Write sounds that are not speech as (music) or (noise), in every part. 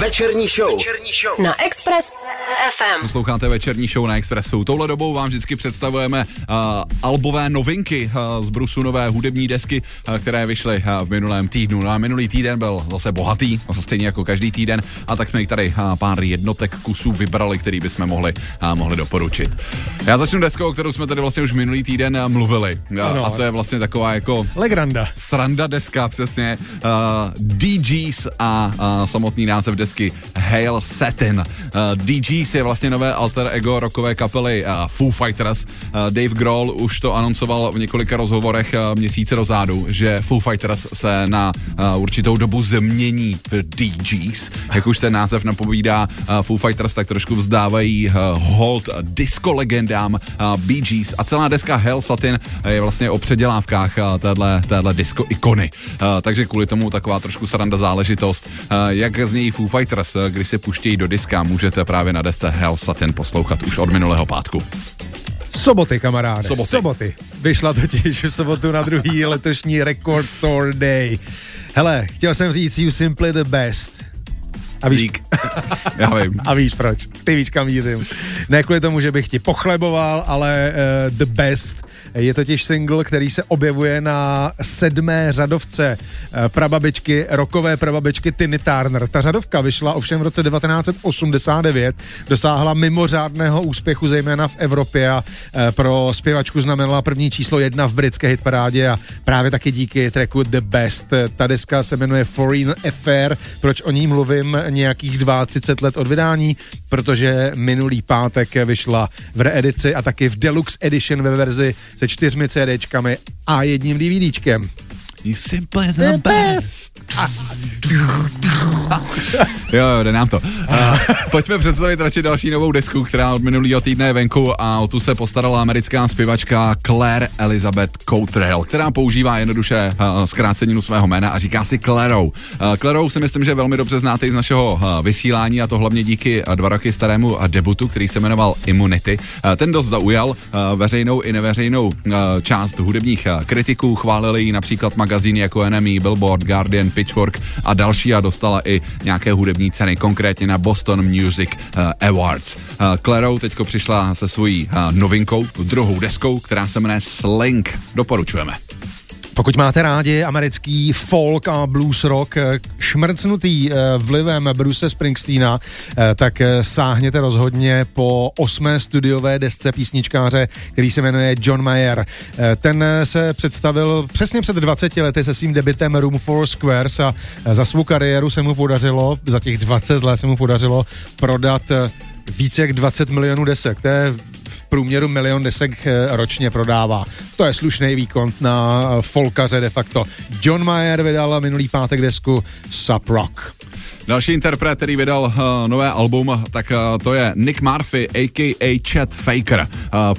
Večerní show. Večerní show. Na Express FM. Posloucháte večerní show na Expressu. Touhle dobou vám vždycky představujeme uh, albové novinky uh, z Brusu nové hudební desky, uh, které vyšly uh, v minulém týdnu. No a minulý týden byl zase bohatý, zase stejně jako každý týden, a tak jsme tady uh, pár jednotek kusů vybrali, který bychom mohli, uh, mohli doporučit. Já začnu deskou, o kterou jsme tady vlastně už minulý týden uh, mluvili. Uh, a to je vlastně taková jako... Legranda. Sranda deska, přesně. Uh, DGs a uh, samotný název desky Hail Satin. Uh, DGs je vlastně nové alter ego rockové kapely uh, Foo Fighters. Uh, Dave Grohl už to anoncoval v několika rozhovorech uh, měsíce dozadu, že Foo Fighters se na uh, určitou dobu změní v DGs. Jak už ten název napovídá, uh, Foo Fighters tak trošku vzdávají uh, hold disco legendám uh, Gees a celá deska Hail Satin je vlastně o předělávkách uh, téhle, téhle disco ikony. Uh, takže kvůli tomu taková trošku sranda záležitost. Uh, jak znějí Foo Fighters, uh, když se puštějí do diska, můžete právě na desce Hell Satin poslouchat už od minulého pátku. Soboty, kamaráde. Soboty. Soboty. Vyšla totiž v sobotu na druhý letošní Record Store Day. Hele, chtěl jsem říct You Simply the Best. A víš, Dík. Já vím. a víš proč, ty víš kam mířím. Ne kvůli tomu, že bych ti pochleboval, ale uh, The Best je totiž single, který se objevuje na sedmé řadovce uh, prababičky, rokové prababičky Tiny Turner. Ta řadovka vyšla ovšem v roce 1989, dosáhla mimořádného úspěchu zejména v Evropě a uh, pro zpěvačku znamenala první číslo jedna v britské hitparádě a právě taky díky tracku The Best. Ta deska se jmenuje Foreign Affair, proč o ní mluvím nějakých 32 let od vydání, protože minulý pátek vyšla v reedici a taky v Deluxe Edition ve verzi se čtyřmi CDčkami a jedním DVDčkem. You simply the best. (laughs) jo, jo, jde nám to. Uh, pojďme představit radši další novou desku, která od minulého týdne je venku a o tu se postarala americká zpěvačka Claire Elizabeth Cottrell, která používá jednoduše uh, zkráceninu svého jména a říká si Clarou. Uh, Clarou si myslím, že velmi dobře znáte i z našeho uh, vysílání a to hlavně díky uh, dva roky starému uh, debutu, který se jmenoval Immunity. Uh, ten dost zaujal uh, veřejnou i neveřejnou uh, část hudebních uh, kritiků, chválili ji například magazíny jako NME, Billboard, Guardian, Pitchfork a další a dostala i nějaké hudební ceny, konkrétně na Boston Music uh, Awards. Uh, Clarou teďko přišla se svojí uh, novinkou, druhou deskou, která se jmenuje Sling. Doporučujeme. Pokud máte rádi americký folk a blues rock, eh, šmrcnutý eh, vlivem Bruce Springsteena, eh, tak sáhněte rozhodně po osmé studiové desce písničkáře, který se jmenuje John Mayer. Ten se představil přesně před 20 lety se svým debitem Room for Squares a za svou kariéru se mu podařilo, za těch 20 let se mu podařilo prodat více jak 20 milionů desek. To je průměru milion desek ročně prodává. To je slušný výkon na folkaře de facto. John Mayer vydal minulý pátek desku Sub Rock. Další interpret, který vydal uh, nové album, tak uh, to je Nick Murphy, a.k.a. Chet Faker. Uh,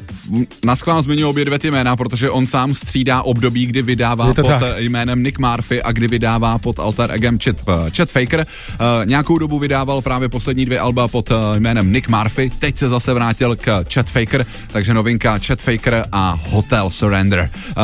na schvál zmiňuji obě dvě ty jména, protože on sám střídá období, kdy vydává pod tak. jménem Nick Murphy a kdy vydává pod alter egem Chet, uh, Chet Faker. Uh, nějakou dobu vydával právě poslední dvě alba pod uh, jménem Nick Murphy, teď se zase vrátil k Chet Faker, takže novinka Chet Faker a Hotel Surrender. Uh,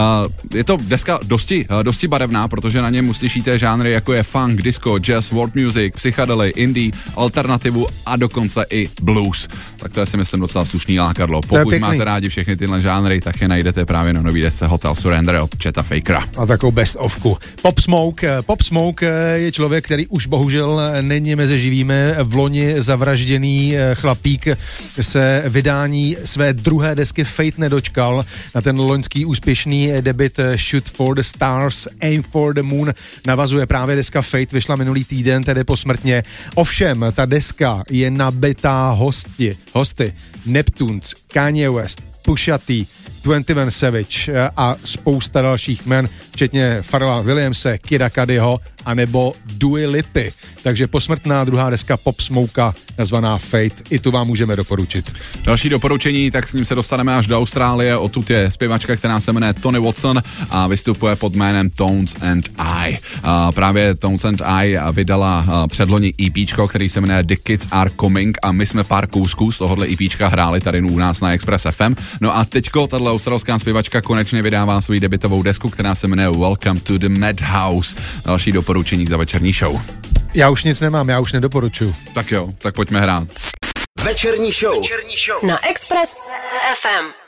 je to deska dosti, uh, dosti barevná, protože na něm uslyšíte žánry jako je funk, disco, jazz, world music, psychedely, indie, alternativu a dokonce i blues. Tak to je si myslím docela slušný lákadlo. Pokud máte rádi všechny tyhle žánry, tak je najdete právě na nový desce Hotel Surrender od Cheta Fakera. A takovou best ofku. Pop Smoke. Pop Smoke je člověk, který už bohužel není mezi živými. V loni zavražděný chlapík se vydání své druhé desky Fate nedočkal. Na ten loňský úspěšný debit Shoot for the Stars, Aim for the Moon navazuje právě deska Fate, vyšla minulý týden, tedy po posmrtně. Ovšem, ta deska je nabitá hosti, hosty Neptunes, Kanye West, Pusha T, 21 Savage eh, a spousta dalších men, včetně Farla Williamse, Kida Kadyho a nebo Dui Lipy. Takže posmrtná druhá deska Pop Smoka nazvaná Fate, i tu vám můžeme doporučit. Další doporučení, tak s ním se dostaneme až do Austrálie. Odtud je zpěvačka, která se jmenuje Tony Watson a vystupuje pod jménem Tones and I. A právě Tones and I vydala předloni EP, který se jmenuje The Kids Are Coming a my jsme pár kousků z tohohle EP hráli tady u nás na Express FM. No a teďko tahle australská zpěvačka konečně vydává svou debitovou desku, která se jmenuje Welcome to the Madhouse. Další doporučení za večerní show. Já už nic nemám, já už nedoporučuju. Tak jo, tak pojďme hrát. Večerní show. Večerní show. Na Express FM.